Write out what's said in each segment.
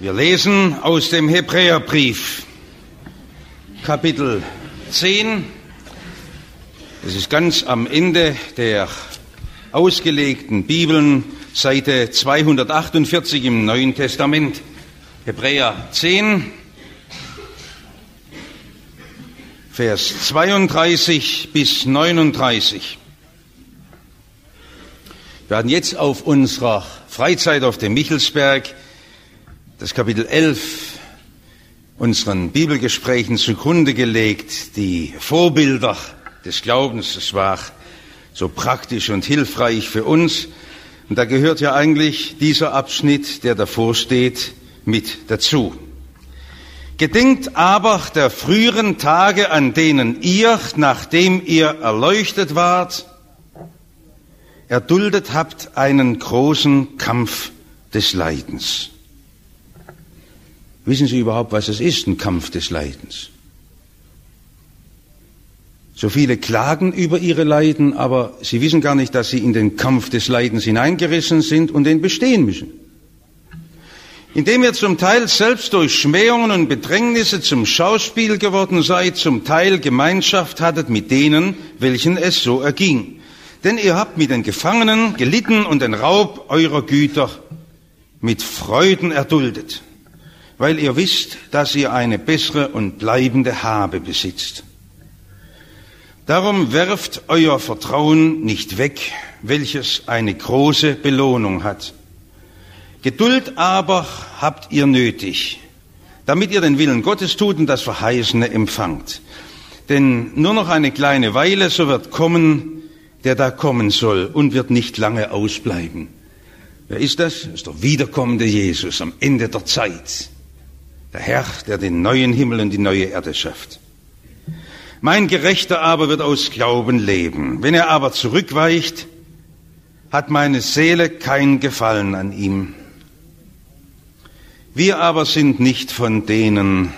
Wir lesen aus dem Hebräerbrief, Kapitel 10. Das ist ganz am Ende der ausgelegten Bibeln, Seite 248 im Neuen Testament. Hebräer 10, Vers 32 bis 39. Wir hatten jetzt auf unserer Freizeit auf dem Michelsberg das Kapitel 11 unseren Bibelgesprächen zugrunde gelegt, die Vorbilder des Glaubens. Es war so praktisch und hilfreich für uns. Und da gehört ja eigentlich dieser Abschnitt, der davor steht, mit dazu. Gedenkt aber der früheren Tage, an denen ihr, nachdem ihr erleuchtet wart, erduldet habt einen großen Kampf des Leidens. Wissen Sie überhaupt, was es ist, ein Kampf des Leidens? So viele klagen über ihre Leiden, aber sie wissen gar nicht, dass sie in den Kampf des Leidens hineingerissen sind und den bestehen müssen. Indem ihr zum Teil selbst durch Schmähungen und Bedrängnisse zum Schauspiel geworden seid, zum Teil Gemeinschaft hattet mit denen, welchen es so erging. Denn ihr habt mit den Gefangenen gelitten und den Raub eurer Güter mit Freuden erduldet, weil ihr wisst, dass ihr eine bessere und bleibende Habe besitzt. Darum werft euer Vertrauen nicht weg, welches eine große Belohnung hat. Geduld aber habt ihr nötig, damit ihr den Willen Gottes tut und das Verheißene empfangt. Denn nur noch eine kleine Weile, so wird kommen, der da kommen soll und wird nicht lange ausbleiben. Wer ist das? Das ist der wiederkommende Jesus am Ende der Zeit. Der Herr, der den neuen Himmel und die neue Erde schafft. Mein Gerechter aber wird aus Glauben leben. Wenn er aber zurückweicht, hat meine Seele kein Gefallen an ihm. Wir aber sind nicht von denen,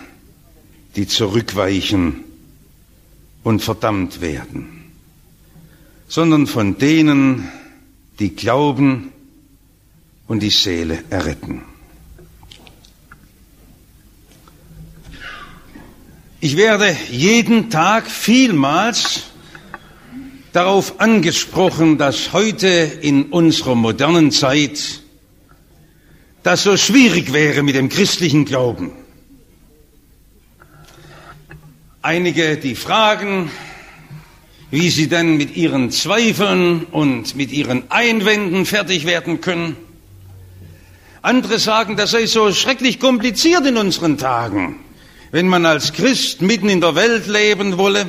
die zurückweichen und verdammt werden sondern von denen, die glauben und die Seele erretten. Ich werde jeden Tag vielmals darauf angesprochen, dass heute in unserer modernen Zeit das so schwierig wäre mit dem christlichen Glauben. Einige, die fragen, wie sie denn mit ihren Zweifeln und mit ihren Einwänden fertig werden können. Andere sagen, das sei so schrecklich kompliziert in unseren Tagen, wenn man als Christ mitten in der Welt leben wolle.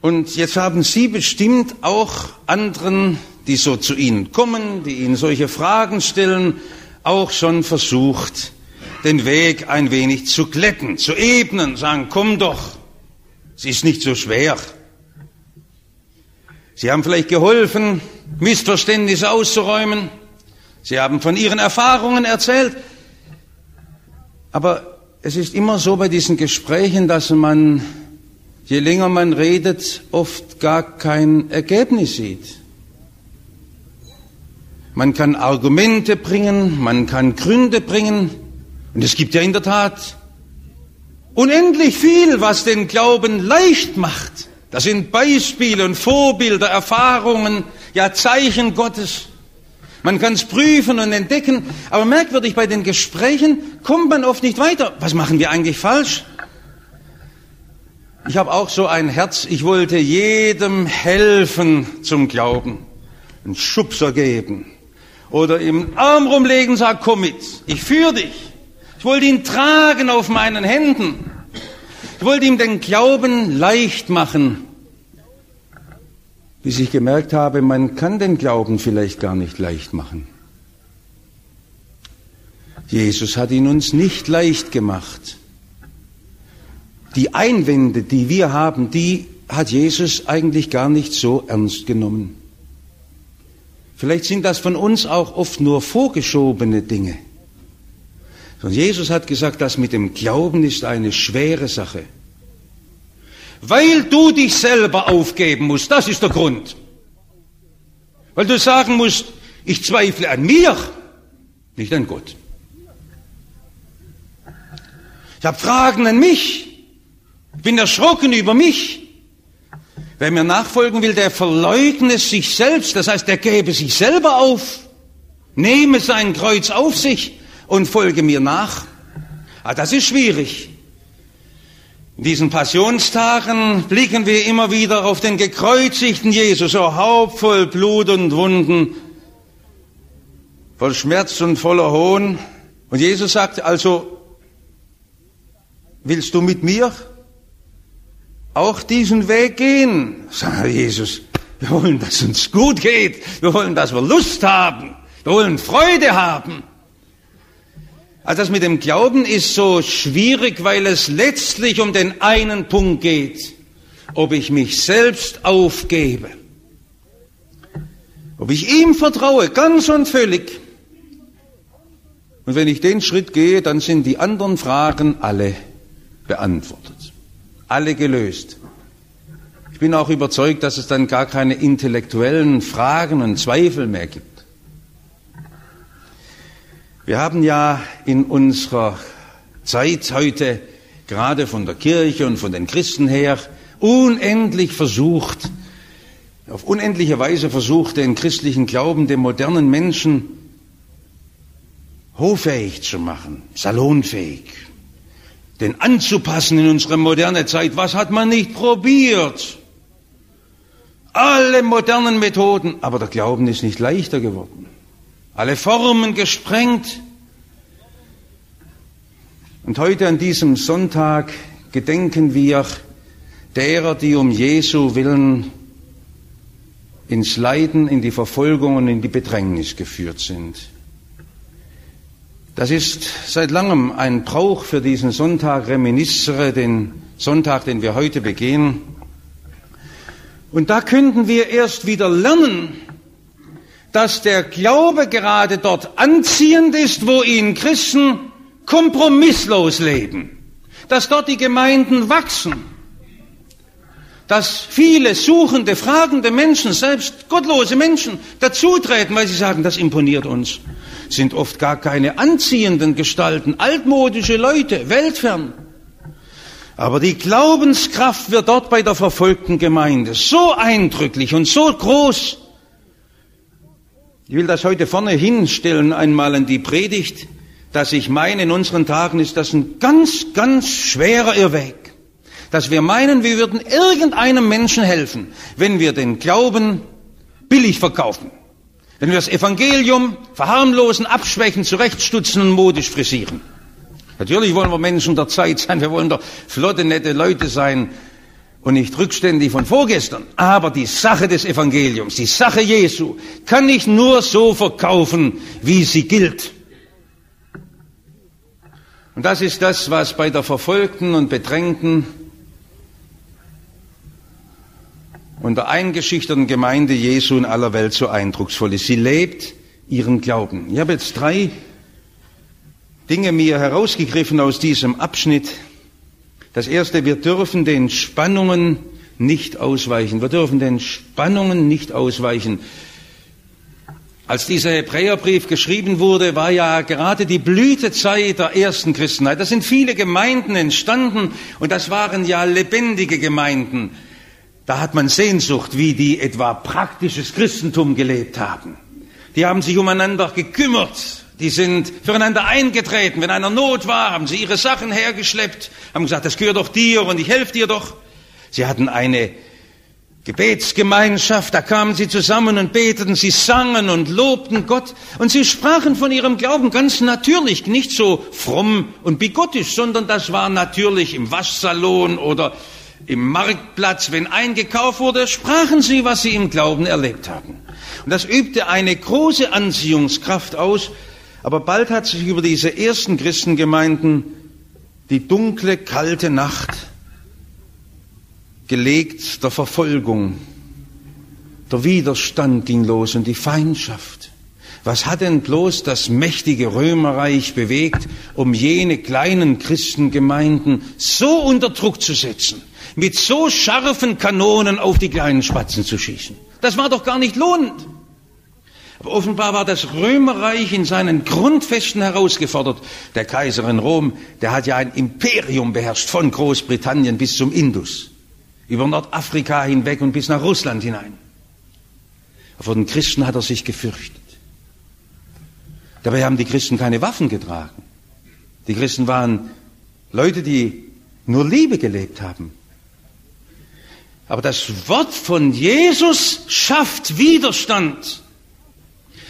Und jetzt haben Sie bestimmt auch anderen, die so zu Ihnen kommen, die Ihnen solche Fragen stellen, auch schon versucht, den Weg ein wenig zu glätten, zu ebnen, sagen, komm doch, es ist nicht so schwer. Sie haben vielleicht geholfen, Missverständnisse auszuräumen. Sie haben von Ihren Erfahrungen erzählt. Aber es ist immer so bei diesen Gesprächen, dass man, je länger man redet, oft gar kein Ergebnis sieht. Man kann Argumente bringen, man kann Gründe bringen, und es gibt ja in der Tat unendlich viel, was den Glauben leicht macht. Das sind Beispiele und Vorbilder, Erfahrungen, ja Zeichen Gottes. Man kann es prüfen und entdecken, aber merkwürdig bei den Gesprächen kommt man oft nicht weiter. Was machen wir eigentlich falsch? Ich habe auch so ein Herz, ich wollte jedem helfen zum Glauben, einen Schubser geben oder im Arm rumlegen sagen, komm mit, ich führe dich. Ich wollte ihn tragen auf meinen Händen. Ich wollte ihm den Glauben leicht machen. Bis ich gemerkt habe, man kann den Glauben vielleicht gar nicht leicht machen. Jesus hat ihn uns nicht leicht gemacht. Die Einwände, die wir haben, die hat Jesus eigentlich gar nicht so ernst genommen. Vielleicht sind das von uns auch oft nur vorgeschobene Dinge. Und Jesus hat gesagt, das mit dem Glauben ist eine schwere Sache. Weil du dich selber aufgeben musst, das ist der Grund. Weil du sagen musst, ich zweifle an mir, nicht an Gott. Ich habe Fragen an mich. Ich bin erschrocken über mich. Wer mir nachfolgen will, der verleugne sich selbst. Das heißt, der gäbe sich selber auf, nehme sein Kreuz auf sich und folge mir nach. Ah, das ist schwierig. In diesen Passionstagen blicken wir immer wieder auf den gekreuzigten Jesus, so Haupt voll Blut und Wunden, voll Schmerz und voller Hohn. Und Jesus sagt also, willst du mit mir auch diesen Weg gehen? Sagt Jesus, wir wollen, dass uns gut geht. Wir wollen, dass wir Lust haben. Wir wollen Freude haben. Also das mit dem Glauben ist so schwierig, weil es letztlich um den einen Punkt geht, ob ich mich selbst aufgebe, ob ich ihm vertraue, ganz und völlig. Und wenn ich den Schritt gehe, dann sind die anderen Fragen alle beantwortet, alle gelöst. Ich bin auch überzeugt, dass es dann gar keine intellektuellen Fragen und Zweifel mehr gibt. Wir haben ja in unserer Zeit heute, gerade von der Kirche und von den Christen her, unendlich versucht, auf unendliche Weise versucht, den christlichen Glauben dem modernen Menschen hoffähig zu machen, salonfähig, den anzupassen in unsere moderne Zeit. Was hat man nicht probiert? Alle modernen Methoden, aber der Glauben ist nicht leichter geworden alle Formen gesprengt. Und heute an diesem Sonntag gedenken wir derer, die um Jesu willen ins Leiden, in die Verfolgung und in die Bedrängnis geführt sind. Das ist seit langem ein Brauch für diesen Sonntag, Reminiscere, den Sonntag, den wir heute begehen. Und da könnten wir erst wieder lernen, dass der Glaube gerade dort anziehend ist, wo ihn Christen kompromisslos leben, dass dort die Gemeinden wachsen, dass viele suchende, fragende Menschen, selbst gottlose Menschen, dazutreten, weil sie sagen, das imponiert uns, sind oft gar keine anziehenden Gestalten, altmodische Leute, weltfern. Aber die Glaubenskraft wird dort bei der verfolgten Gemeinde so eindrücklich und so groß, ich will das heute vorne hinstellen einmal in die Predigt, dass ich meine, in unseren Tagen ist das ein ganz, ganz schwerer Irrweg. Dass wir meinen, wir würden irgendeinem Menschen helfen, wenn wir den Glauben billig verkaufen. Wenn wir das Evangelium verharmlosen, abschwächen, zurechtstutzen und modisch frisieren. Natürlich wollen wir Menschen der Zeit sein, wir wollen doch flotte, nette Leute sein, und nicht rückständig von vorgestern. Aber die Sache des Evangeliums, die Sache Jesu, kann ich nur so verkaufen, wie sie gilt. Und das ist das, was bei der verfolgten und bedrängten und der eingeschüchterten Gemeinde Jesu in aller Welt so eindrucksvoll ist. Sie lebt ihren Glauben. Ich habe jetzt drei Dinge mir herausgegriffen aus diesem Abschnitt, das erste, wir dürfen den Spannungen nicht ausweichen. Wir dürfen den Spannungen nicht ausweichen. Als dieser Hebräerbrief geschrieben wurde, war ja gerade die Blütezeit der ersten Christenheit. Da sind viele Gemeinden entstanden und das waren ja lebendige Gemeinden. Da hat man Sehnsucht, wie die etwa praktisches Christentum gelebt haben. Die haben sich umeinander gekümmert, die sind füreinander eingetreten. Wenn einer Not war, haben sie ihre Sachen hergeschleppt, haben gesagt, das gehört doch dir und ich helfe dir doch. Sie hatten eine Gebetsgemeinschaft, da kamen sie zusammen und beteten, sie sangen und lobten Gott und sie sprachen von ihrem Glauben ganz natürlich, nicht so fromm und bigottisch, sondern das war natürlich im Waschsalon oder im Marktplatz, wenn eingekauft wurde, sprachen sie, was sie im Glauben erlebt haben. Und das übte eine große Anziehungskraft aus aber bald hat sich über diese ersten Christengemeinden die dunkle, kalte Nacht gelegt der Verfolgung. Der Widerstand ging los und die Feindschaft. Was hat denn bloß das mächtige Römerreich bewegt, um jene kleinen Christengemeinden so unter Druck zu setzen, mit so scharfen Kanonen auf die kleinen Spatzen zu schießen? Das war doch gar nicht lohnend. Offenbar war das Römerreich in seinen Grundfesten herausgefordert. Der Kaiser in Rom, der hat ja ein Imperium beherrscht, von Großbritannien bis zum Indus, über Nordafrika hinweg und bis nach Russland hinein. Vor den Christen hat er sich gefürchtet. Dabei haben die Christen keine Waffen getragen. Die Christen waren Leute, die nur Liebe gelebt haben. Aber das Wort von Jesus schafft Widerstand.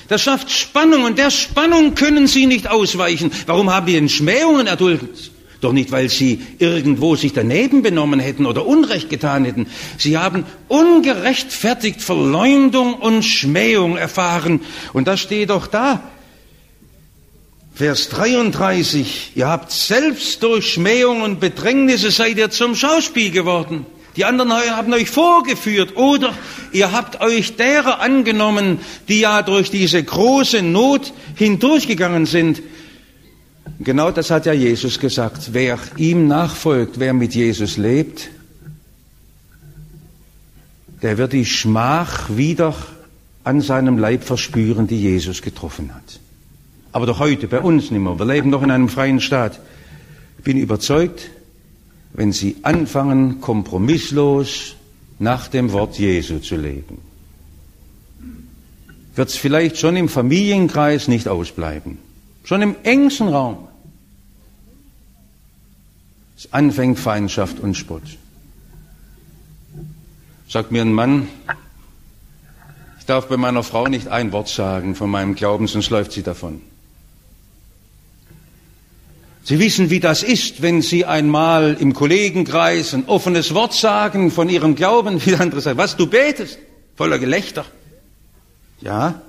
Das schafft Spannung und der Spannung können sie nicht ausweichen. Warum haben die denn Schmähungen erduldet? Doch nicht, weil sie irgendwo sich daneben benommen hätten oder Unrecht getan hätten. Sie haben ungerechtfertigt Verleumdung und Schmähung erfahren. Und das steht doch da. Vers 33. Ihr habt selbst durch Schmähung und Bedrängnisse seid ihr zum Schauspiel geworden. Die anderen haben euch vorgeführt oder ihr habt euch derer angenommen, die ja durch diese große Not hindurchgegangen sind. Genau das hat ja Jesus gesagt. Wer ihm nachfolgt, wer mit Jesus lebt, der wird die Schmach wieder an seinem Leib verspüren, die Jesus getroffen hat. Aber doch heute, bei uns nicht mehr. Wir leben doch in einem freien Staat. Ich bin überzeugt, wenn Sie anfangen, kompromisslos nach dem Wort Jesu zu leben, wird es vielleicht schon im Familienkreis nicht ausbleiben. Schon im engsten Raum. Es anfängt Feindschaft und Spott. Sagt mir ein Mann, ich darf bei meiner Frau nicht ein Wort sagen von meinem Glauben, sonst läuft sie davon. Sie wissen, wie das ist, wenn Sie einmal im Kollegenkreis ein offenes Wort sagen von Ihrem Glauben, wie der andere sagt, was du betest, voller Gelächter. Ja.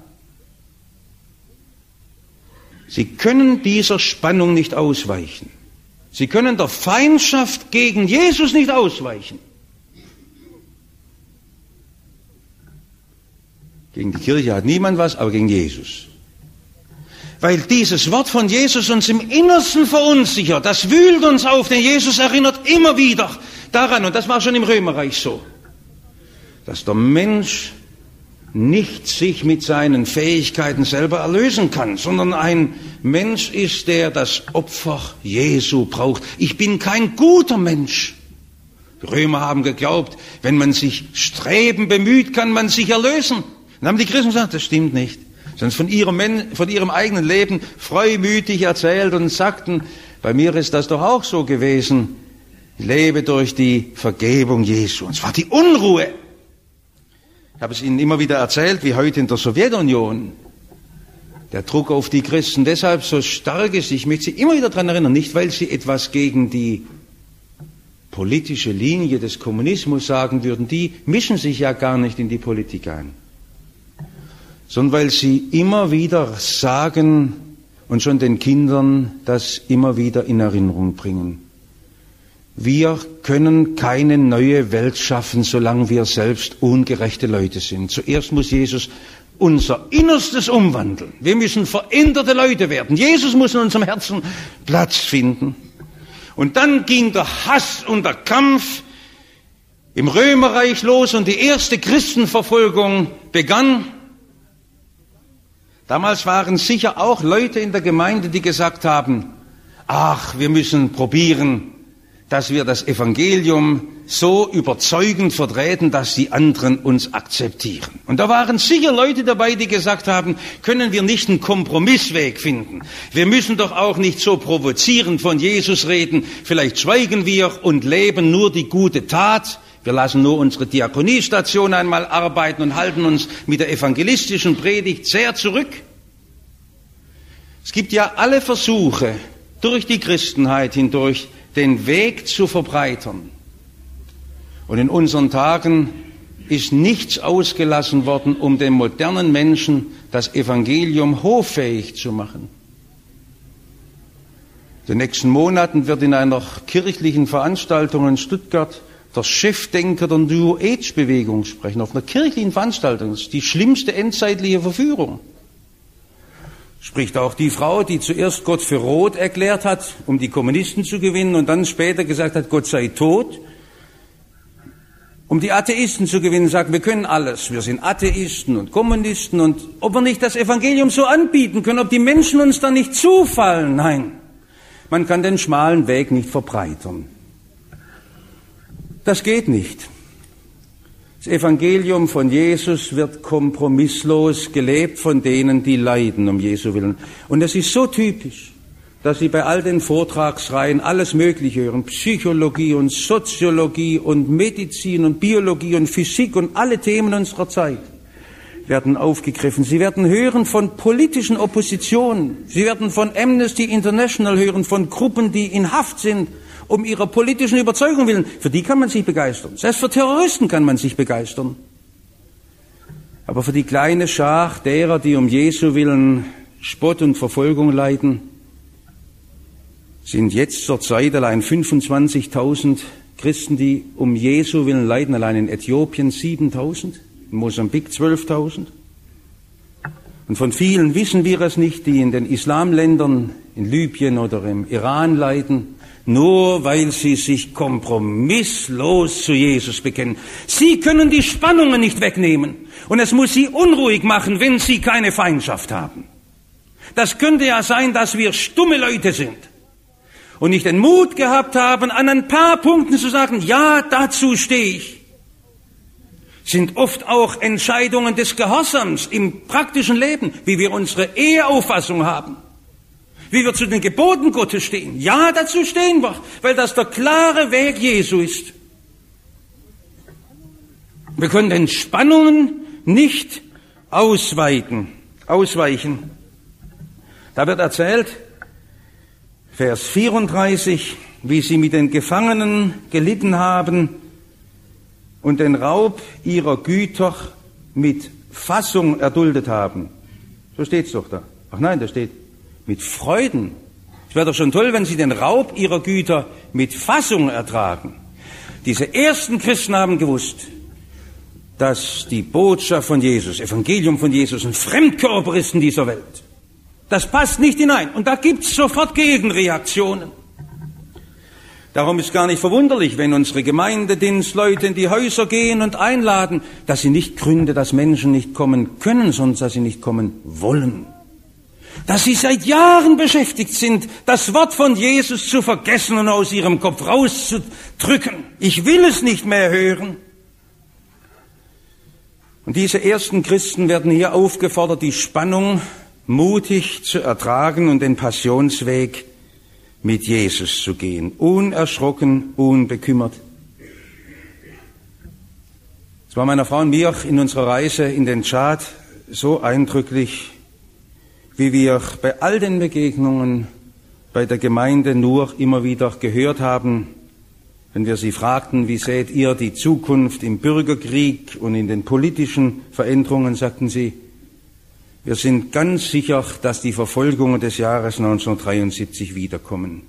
Sie können dieser Spannung nicht ausweichen. Sie können der Feindschaft gegen Jesus nicht ausweichen. Gegen die Kirche hat niemand was, aber gegen Jesus weil dieses Wort von Jesus uns im Innersten verunsichert. Das wühlt uns auf, denn Jesus erinnert immer wieder daran, und das war schon im Römerreich so, dass der Mensch nicht sich mit seinen Fähigkeiten selber erlösen kann, sondern ein Mensch ist, der das Opfer Jesu braucht. Ich bin kein guter Mensch. Die Römer haben geglaubt, wenn man sich streben bemüht, kann man sich erlösen. Dann haben die Christen gesagt, das stimmt nicht sondern von ihrem, von ihrem eigenen Leben freumütig erzählt und sagten, bei mir ist das doch auch so gewesen. Ich lebe durch die Vergebung Jesu. Und zwar die Unruhe. Ich habe es Ihnen immer wieder erzählt, wie heute in der Sowjetunion der Druck auf die Christen deshalb so stark ist. Ich möchte Sie immer wieder daran erinnern, nicht weil Sie etwas gegen die politische Linie des Kommunismus sagen würden, die mischen sich ja gar nicht in die Politik ein sondern weil sie immer wieder sagen und schon den Kindern das immer wieder in Erinnerung bringen. Wir können keine neue Welt schaffen, solange wir selbst ungerechte Leute sind. Zuerst muss Jesus unser Innerstes umwandeln. Wir müssen veränderte Leute werden. Jesus muss in unserem Herzen Platz finden. Und dann ging der Hass und der Kampf im Römerreich los und die erste Christenverfolgung begann. Damals waren sicher auch Leute in der Gemeinde, die gesagt haben, ach, wir müssen probieren, dass wir das Evangelium so überzeugend vertreten, dass die anderen uns akzeptieren. Und da waren sicher Leute dabei, die gesagt haben, können wir nicht einen Kompromissweg finden? Wir müssen doch auch nicht so provozierend von Jesus reden. Vielleicht schweigen wir und leben nur die gute Tat. Wir lassen nur unsere Diakoniestation einmal arbeiten und halten uns mit der evangelistischen Predigt sehr zurück. Es gibt ja alle Versuche, durch die Christenheit hindurch den Weg zu verbreitern. Und in unseren Tagen ist nichts ausgelassen worden, um dem modernen Menschen das Evangelium hoffähig zu machen. In den nächsten Monaten wird in einer kirchlichen Veranstaltung in Stuttgart der Chefdenker der New Age Bewegung sprechen, auf einer kirchlichen Veranstaltung. Das ist die schlimmste endzeitliche Verführung. Spricht auch die Frau, die zuerst Gott für rot erklärt hat, um die Kommunisten zu gewinnen und dann später gesagt hat, Gott sei tot. um die Atheisten zu gewinnen, sagen, wir können alles. Wir sind Atheisten und Kommunisten und ob wir nicht das Evangelium so anbieten können, ob die Menschen uns da nicht zufallen. Nein, man kann den schmalen Weg nicht verbreitern. Das geht nicht. Das Evangelium von Jesus wird kompromisslos gelebt von denen, die leiden um Jesu Willen. Und es ist so typisch dass Sie bei all den Vortragsreihen alles Mögliche hören, Psychologie und Soziologie und Medizin und Biologie und Physik und alle Themen unserer Zeit werden aufgegriffen. Sie werden hören von politischen Oppositionen. Sie werden von Amnesty International hören, von Gruppen, die in Haft sind, um ihrer politischen Überzeugung willen. Für die kann man sich begeistern. Selbst für Terroristen kann man sich begeistern. Aber für die kleine Schar derer, die um Jesu willen Spott und Verfolgung leiden, sind jetzt zur Zeit allein 25.000 Christen, die um Jesu willen leiden, allein in Äthiopien 7.000, in Mosambik 12.000. Und von vielen wissen wir es nicht, die in den Islamländern, in Libyen oder im Iran leiden, nur weil sie sich kompromisslos zu Jesus bekennen. Sie können die Spannungen nicht wegnehmen und es muss sie unruhig machen, wenn sie keine Feindschaft haben. Das könnte ja sein, dass wir stumme Leute sind und nicht den Mut gehabt haben, an ein paar Punkten zu sagen, ja, dazu stehe ich, sind oft auch Entscheidungen des Gehorsams im praktischen Leben, wie wir unsere Eheauffassung haben, wie wir zu den Geboten Gottes stehen. Ja, dazu stehen wir, weil das der klare Weg Jesu ist. Wir können den Spannungen nicht ausweiten, ausweichen. Da wird erzählt, Vers 34, wie sie mit den Gefangenen gelitten haben und den Raub ihrer Güter mit Fassung erduldet haben. So steht's doch da. Ach nein, da steht mit Freuden. Es wäre doch schon toll, wenn sie den Raub ihrer Güter mit Fassung ertragen. Diese ersten Christen haben gewusst, dass die Botschaft von Jesus, Evangelium von Jesus, ein Fremdkörper ist in dieser Welt. Das passt nicht hinein. Und da gibt's sofort Gegenreaktionen. Darum ist gar nicht verwunderlich, wenn unsere Gemeindedienstleute in die Häuser gehen und einladen, dass sie nicht gründe, dass Menschen nicht kommen können, sondern dass sie nicht kommen wollen. Dass sie seit Jahren beschäftigt sind, das Wort von Jesus zu vergessen und aus ihrem Kopf rauszudrücken. Ich will es nicht mehr hören. Und diese ersten Christen werden hier aufgefordert, die Spannung mutig zu ertragen und den Passionsweg mit Jesus zu gehen, unerschrocken, unbekümmert. Es war meiner Frau und mir in unserer Reise in den Tschad so eindrücklich, wie wir bei all den Begegnungen bei der Gemeinde nur immer wieder gehört haben, wenn wir sie fragten, wie seht ihr die Zukunft im Bürgerkrieg und in den politischen Veränderungen, sagten sie, wir sind ganz sicher, dass die Verfolgungen des Jahres 1973 wiederkommen.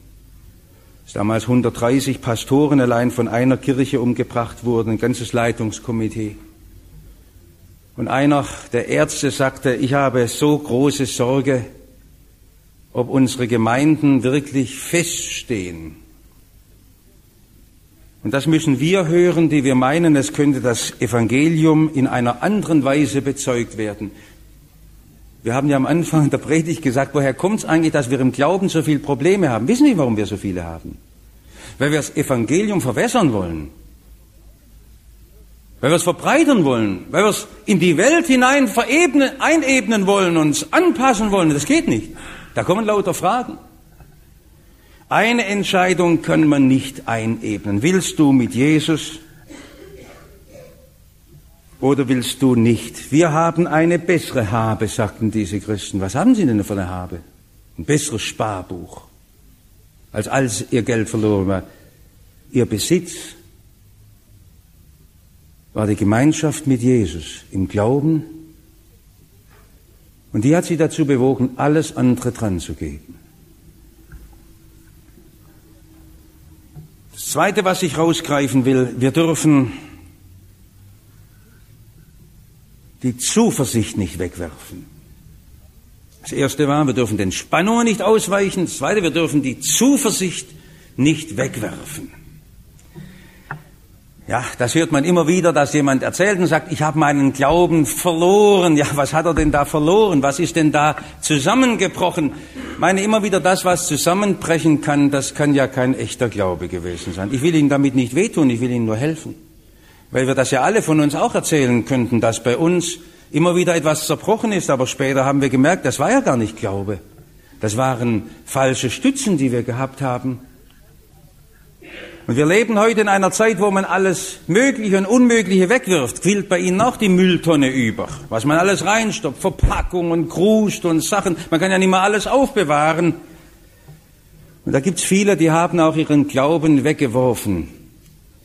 Dass damals 130 Pastoren allein von einer Kirche umgebracht wurden, ein ganzes Leitungskomitee. Und einer der Ärzte sagte, ich habe so große Sorge, ob unsere Gemeinden wirklich feststehen. Und das müssen wir hören, die wir meinen, es könnte das Evangelium in einer anderen Weise bezeugt werden. Wir haben ja am Anfang der Predigt gesagt, woher kommt es eigentlich, dass wir im Glauben so viele Probleme haben? Wissen Sie, warum wir so viele haben? Weil wir das Evangelium verwässern wollen. Weil wir es verbreitern wollen. Weil wir es in die Welt hinein verebnen, einebnen wollen, uns anpassen wollen. Das geht nicht. Da kommen lauter Fragen. Eine Entscheidung kann man nicht einebnen. Willst du mit Jesus oder willst du nicht? Wir haben eine bessere Habe, sagten diese Christen. Was haben sie denn für eine Habe? Ein besseres Sparbuch, als alles ihr Geld verloren war. Ihr Besitz war die Gemeinschaft mit Jesus im Glauben. Und die hat sie dazu bewogen, alles andere dran zu geben. Das Zweite, was ich rausgreifen will, wir dürfen die Zuversicht nicht wegwerfen. Das erste war, wir dürfen den Spannungen nicht ausweichen. Das zweite, wir dürfen die Zuversicht nicht wegwerfen. Ja, das hört man immer wieder, dass jemand erzählt und sagt, ich habe meinen Glauben verloren. Ja, was hat er denn da verloren? Was ist denn da zusammengebrochen? Ich meine immer wieder, das, was zusammenbrechen kann, das kann ja kein echter Glaube gewesen sein. Ich will Ihnen damit nicht wehtun, ich will Ihnen nur helfen. Weil wir das ja alle von uns auch erzählen könnten, dass bei uns immer wieder etwas zerbrochen ist, aber später haben wir gemerkt, das war ja gar nicht Glaube. Das waren falsche Stützen, die wir gehabt haben. Und wir leben heute in einer Zeit, wo man alles Mögliche und Unmögliche wegwirft. Quillt bei Ihnen auch die Mülltonne über, was man alles reinstoppt, Verpackungen, Krust und Sachen. Man kann ja nicht mehr alles aufbewahren. Und da gibt's viele, die haben auch ihren Glauben weggeworfen.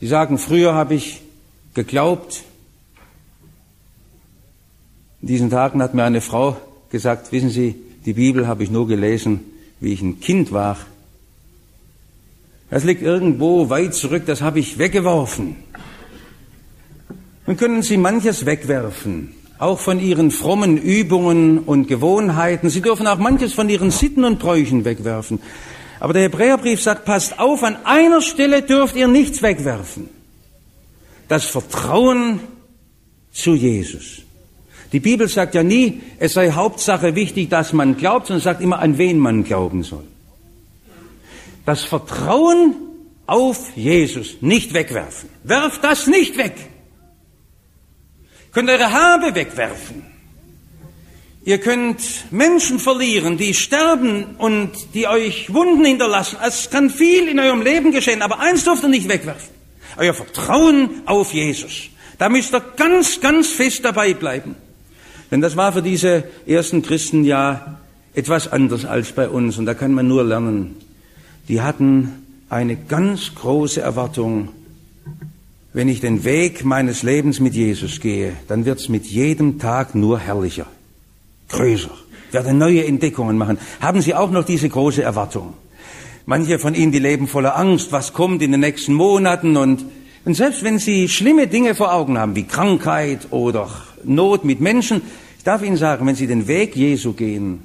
Die sagen, früher habe ich geglaubt. In diesen Tagen hat mir eine Frau gesagt, wissen Sie, die Bibel habe ich nur gelesen, wie ich ein Kind war. Das liegt irgendwo weit zurück, das habe ich weggeworfen. Nun können Sie manches wegwerfen, auch von Ihren frommen Übungen und Gewohnheiten. Sie dürfen auch manches von Ihren Sitten und Bräuchen wegwerfen. Aber der Hebräerbrief sagt, passt auf, an einer Stelle dürft ihr nichts wegwerfen. Das Vertrauen zu Jesus. Die Bibel sagt ja nie, es sei Hauptsache wichtig, dass man glaubt, sondern sagt immer, an wen man glauben soll das Vertrauen auf Jesus nicht wegwerfen. Werft das nicht weg. Könnt eure Habe wegwerfen. Ihr könnt Menschen verlieren, die sterben und die euch Wunden hinterlassen. Es kann viel in eurem Leben geschehen, aber eins dürft ihr nicht wegwerfen. Euer Vertrauen auf Jesus. Da müsst ihr ganz, ganz fest dabei bleiben. Denn das war für diese ersten Christen ja etwas anders als bei uns und da kann man nur lernen die hatten eine ganz große Erwartung. Wenn ich den Weg meines Lebens mit Jesus gehe, dann wird's mit jedem Tag nur herrlicher, größer, werde neue Entdeckungen machen. Haben Sie auch noch diese große Erwartung? Manche von Ihnen, die leben voller Angst, was kommt in den nächsten Monaten und, und selbst wenn Sie schlimme Dinge vor Augen haben, wie Krankheit oder Not mit Menschen, ich darf Ihnen sagen, wenn Sie den Weg Jesu gehen,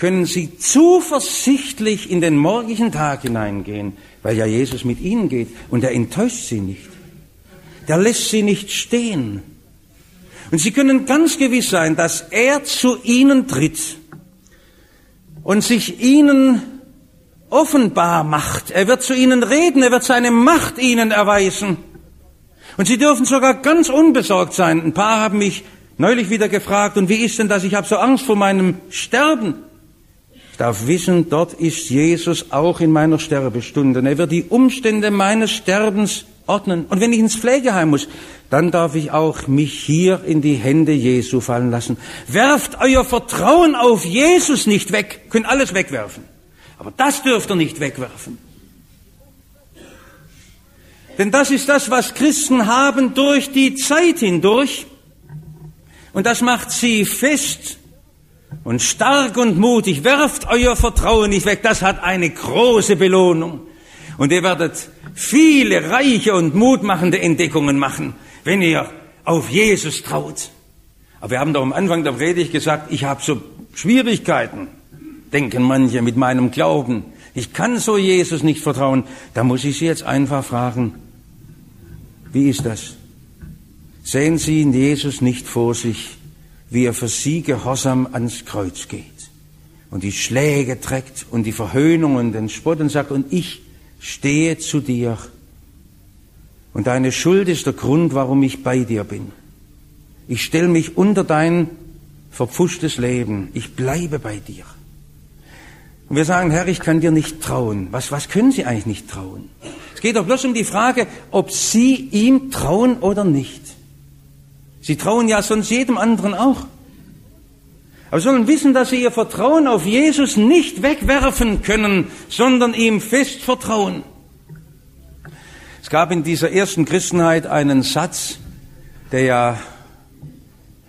können sie zuversichtlich in den morgigen Tag hineingehen, weil ja Jesus mit ihnen geht und er enttäuscht sie nicht. Der lässt sie nicht stehen. Und sie können ganz gewiss sein, dass er zu ihnen tritt und sich ihnen offenbar macht. Er wird zu ihnen reden, er wird seine Macht ihnen erweisen. Und sie dürfen sogar ganz unbesorgt sein. Ein paar haben mich neulich wieder gefragt, und wie ist denn das? Ich habe so Angst vor meinem Sterben darf wissen, dort ist Jesus auch in meiner Sterbestunde. Er wird die Umstände meines Sterbens ordnen. Und wenn ich ins Pflegeheim muss, dann darf ich auch mich hier in die Hände Jesu fallen lassen. Werft euer Vertrauen auf Jesus nicht weg. Könnt alles wegwerfen. Aber das dürft ihr nicht wegwerfen. Denn das ist das, was Christen haben durch die Zeit hindurch. Und das macht sie fest und stark und mutig, werft euer Vertrauen nicht weg, das hat eine große Belohnung. Und ihr werdet viele reiche und mutmachende Entdeckungen machen, wenn ihr auf Jesus traut. Aber wir haben doch am Anfang der Predigt gesagt, ich habe so Schwierigkeiten, denken manche mit meinem Glauben. Ich kann so Jesus nicht vertrauen. Da muss ich Sie jetzt einfach fragen, wie ist das? Sehen Sie Jesus nicht vor sich wie er für sie gehorsam ans Kreuz geht und die Schläge trägt und die Verhöhnung und den Spott und sagt, und ich stehe zu dir. Und deine Schuld ist der Grund, warum ich bei dir bin. Ich stelle mich unter dein verpfuschtes Leben. Ich bleibe bei dir. Und wir sagen, Herr, ich kann dir nicht trauen. Was, was können Sie eigentlich nicht trauen? Es geht doch bloß um die Frage, ob Sie ihm trauen oder nicht. Sie trauen ja sonst jedem anderen auch. Aber sollen wissen, dass sie ihr Vertrauen auf Jesus nicht wegwerfen können, sondern ihm fest vertrauen. Es gab in dieser ersten Christenheit einen Satz, der ja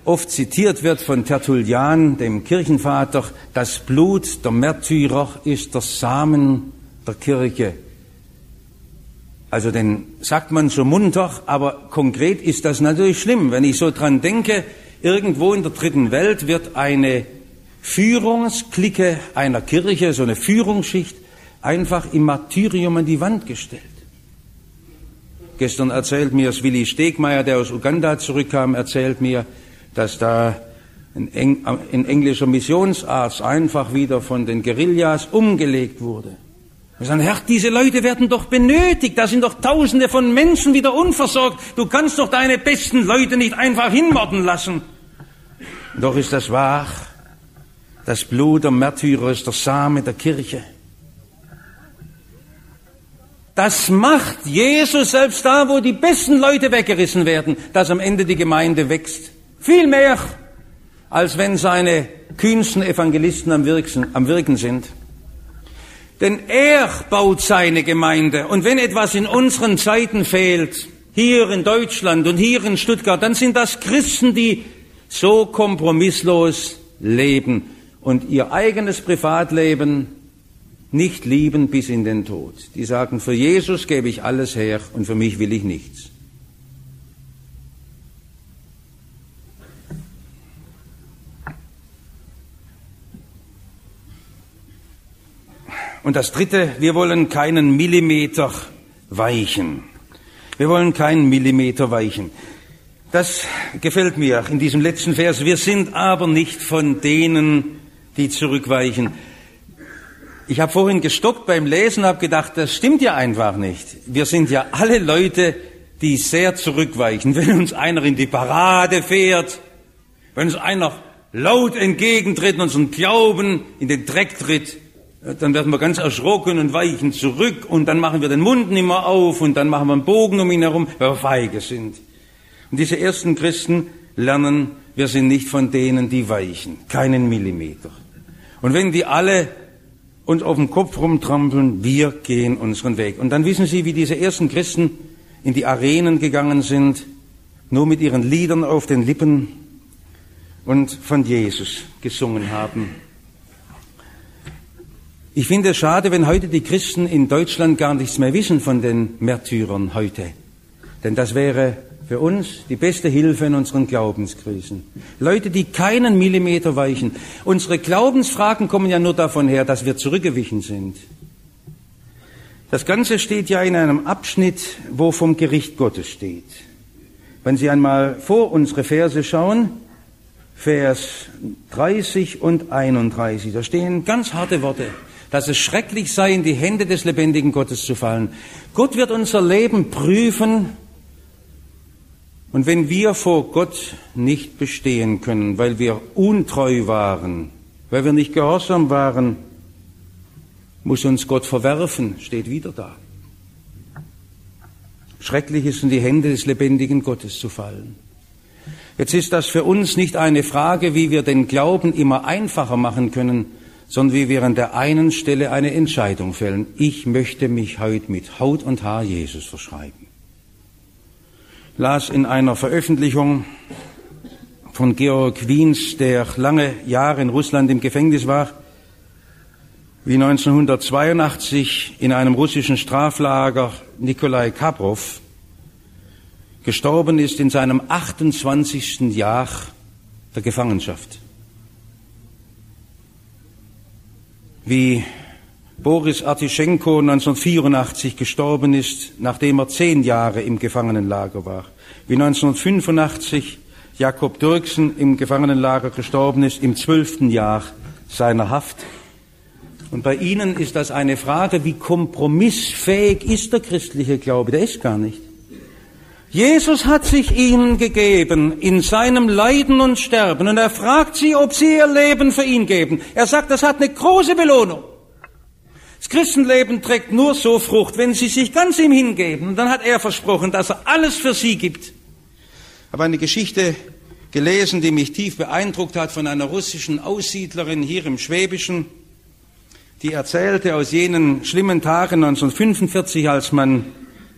oft zitiert wird von Tertullian, dem Kirchenvater, das Blut der Märtyrer ist der Samen der Kirche. Also den sagt man so munter, aber konkret ist das natürlich schlimm. Wenn ich so dran denke, irgendwo in der dritten Welt wird eine Führungsklicke einer Kirche, so eine Führungsschicht, einfach im Martyrium an die Wand gestellt. Gestern erzählt mir das Willi Stegmeier, der aus Uganda zurückkam, erzählt mir, dass da ein, Eng, ein englischer Missionsarzt einfach wieder von den Guerillas umgelegt wurde. Wir sagen, Herr, diese Leute werden doch benötigt. Da sind doch Tausende von Menschen wieder unversorgt. Du kannst doch deine besten Leute nicht einfach hinmorden lassen. Doch ist das wahr. Das Blut der Märtyrer ist der Same der Kirche. Das macht Jesus selbst da, wo die besten Leute weggerissen werden, dass am Ende die Gemeinde wächst. Viel mehr, als wenn seine kühnsten Evangelisten am, Wirken, am Wirken sind. Denn er baut seine Gemeinde. Und wenn etwas in unseren Zeiten fehlt, hier in Deutschland und hier in Stuttgart, dann sind das Christen, die so kompromisslos leben und ihr eigenes Privatleben nicht lieben bis in den Tod. Die sagen, für Jesus gebe ich alles her und für mich will ich nichts. Und das Dritte, wir wollen keinen Millimeter weichen. Wir wollen keinen Millimeter weichen. Das gefällt mir in diesem letzten Vers. Wir sind aber nicht von denen, die zurückweichen. Ich habe vorhin gestockt beim Lesen, habe gedacht, das stimmt ja einfach nicht. Wir sind ja alle Leute, die sehr zurückweichen. Wenn uns einer in die Parade fährt, wenn uns einer laut entgegentritt und unseren Glauben in den Dreck tritt, dann werden wir ganz erschrocken und weichen zurück und dann machen wir den Mund nicht mehr auf und dann machen wir einen Bogen um ihn herum, weil wir feige sind. Und diese ersten Christen lernen, wir sind nicht von denen, die weichen, keinen Millimeter. Und wenn die alle uns auf dem Kopf rumtrampeln, wir gehen unseren Weg. Und dann wissen Sie, wie diese ersten Christen in die Arenen gegangen sind, nur mit ihren Liedern auf den Lippen und von Jesus gesungen haben. Ich finde es schade, wenn heute die Christen in Deutschland gar nichts mehr wissen von den Märtyrern heute. Denn das wäre für uns die beste Hilfe in unseren Glaubenskrisen. Leute, die keinen Millimeter weichen. Unsere Glaubensfragen kommen ja nur davon her, dass wir zurückgewichen sind. Das Ganze steht ja in einem Abschnitt, wo vom Gericht Gottes steht. Wenn Sie einmal vor unsere Verse schauen, Vers 30 und 31, da stehen ganz harte Worte dass es schrecklich sei, in die Hände des lebendigen Gottes zu fallen. Gott wird unser Leben prüfen und wenn wir vor Gott nicht bestehen können, weil wir untreu waren, weil wir nicht gehorsam waren, muss uns Gott verwerfen, steht wieder da. Schrecklich ist in die Hände des lebendigen Gottes zu fallen. Jetzt ist das für uns nicht eine Frage, wie wir den Glauben immer einfacher machen können, sondern wie wir an der einen Stelle eine Entscheidung fällen. Ich möchte mich heute mit Haut und Haar Jesus verschreiben. Las in einer Veröffentlichung von Georg Wiens, der lange Jahre in Russland im Gefängnis war, wie 1982 in einem russischen Straflager Nikolai Kaprov gestorben ist in seinem 28. Jahr der Gefangenschaft. Wie Boris Artischenko 1984 gestorben ist, nachdem er zehn Jahre im Gefangenenlager war, wie 1985 Jakob Dirksen im Gefangenenlager gestorben ist, im zwölften Jahr seiner Haft. Und bei Ihnen ist das eine Frage, wie kompromissfähig ist der christliche Glaube? Der ist gar nicht. Jesus hat sich ihnen gegeben in seinem Leiden und Sterben und er fragt sie, ob sie ihr Leben für ihn geben. Er sagt, das hat eine große Belohnung. Das Christenleben trägt nur so Frucht, wenn sie sich ganz ihm hingeben. Und dann hat er versprochen, dass er alles für sie gibt. Ich habe eine Geschichte gelesen, die mich tief beeindruckt hat von einer russischen Aussiedlerin hier im Schwäbischen, die erzählte aus jenen schlimmen Tagen 1945, als man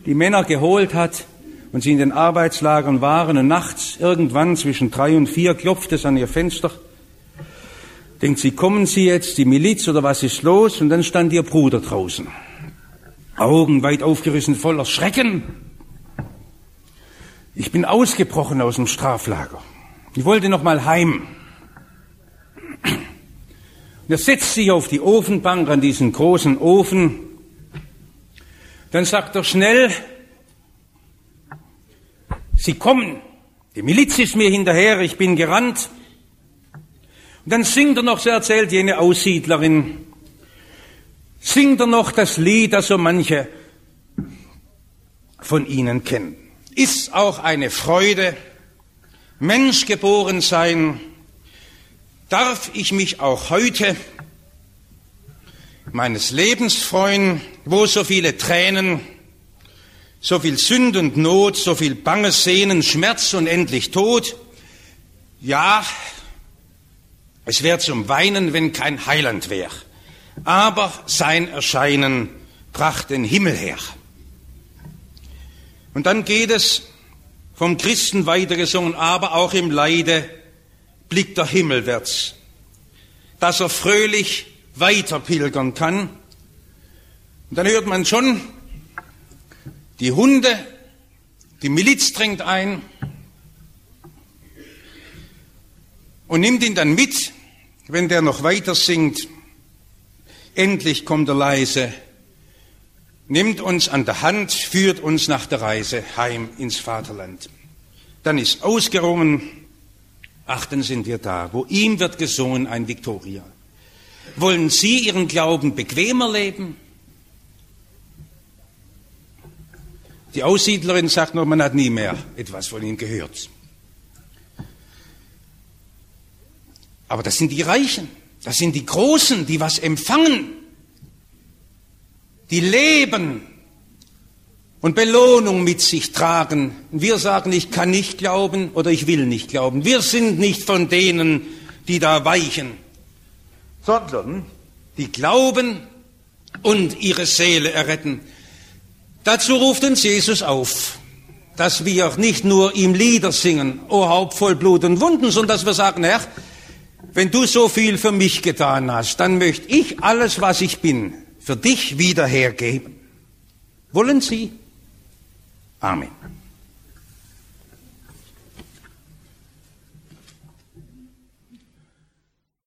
die Männer geholt hat, und sie in den Arbeitslagern waren und nachts irgendwann zwischen drei und vier klopft es an ihr Fenster. Denkt sie, kommen Sie jetzt, die Miliz oder was ist los? Und dann stand ihr Bruder draußen. Augen weit aufgerissen, voller Schrecken. Ich bin ausgebrochen aus dem Straflager. Ich wollte noch mal heim. Und er setzt sich auf die Ofenbank an diesen großen Ofen. Dann sagt er schnell, Sie kommen. Die Miliz ist mir hinterher, ich bin gerannt. Und dann singt er noch, so erzählt jene Aussiedlerin, singt er noch das Lied, das so manche von Ihnen kennen. Ist auch eine Freude, Mensch geboren sein, darf ich mich auch heute meines Lebens freuen, wo so viele Tränen, so viel Sünd und Not, so viel banges Sehnen, Schmerz und endlich Tod. Ja, es wäre zum Weinen, wenn kein Heiland wäre. Aber sein Erscheinen bracht den Himmel her. Und dann geht es vom Christen weitergesungen, aber auch im Leide blickt er himmelwärts, dass er fröhlich weiter pilgern kann. Und dann hört man schon die Hunde, die Miliz dringt ein und nimmt ihn dann mit, wenn der noch weiter singt. Endlich kommt er leise, nimmt uns an der Hand, führt uns nach der Reise heim ins Vaterland. Dann ist ausgerungen, ach, dann sind wir da, wo ihm wird gesungen ein Viktoria. Wollen Sie Ihren Glauben bequemer leben? Die Aussiedlerin sagt nur, man hat nie mehr etwas von ihm gehört. Aber das sind die Reichen, das sind die Großen, die was empfangen, die leben und Belohnung mit sich tragen. Wir sagen, ich kann nicht glauben oder ich will nicht glauben. Wir sind nicht von denen, die da weichen, sondern die glauben und ihre Seele erretten. Dazu ruft uns Jesus auf, dass wir nicht nur ihm Lieder singen, o Haupt voll Blut und Wunden, sondern dass wir sagen, Herr, wenn du so viel für mich getan hast, dann möchte ich alles, was ich bin, für dich wieder hergeben. Wollen Sie? Amen.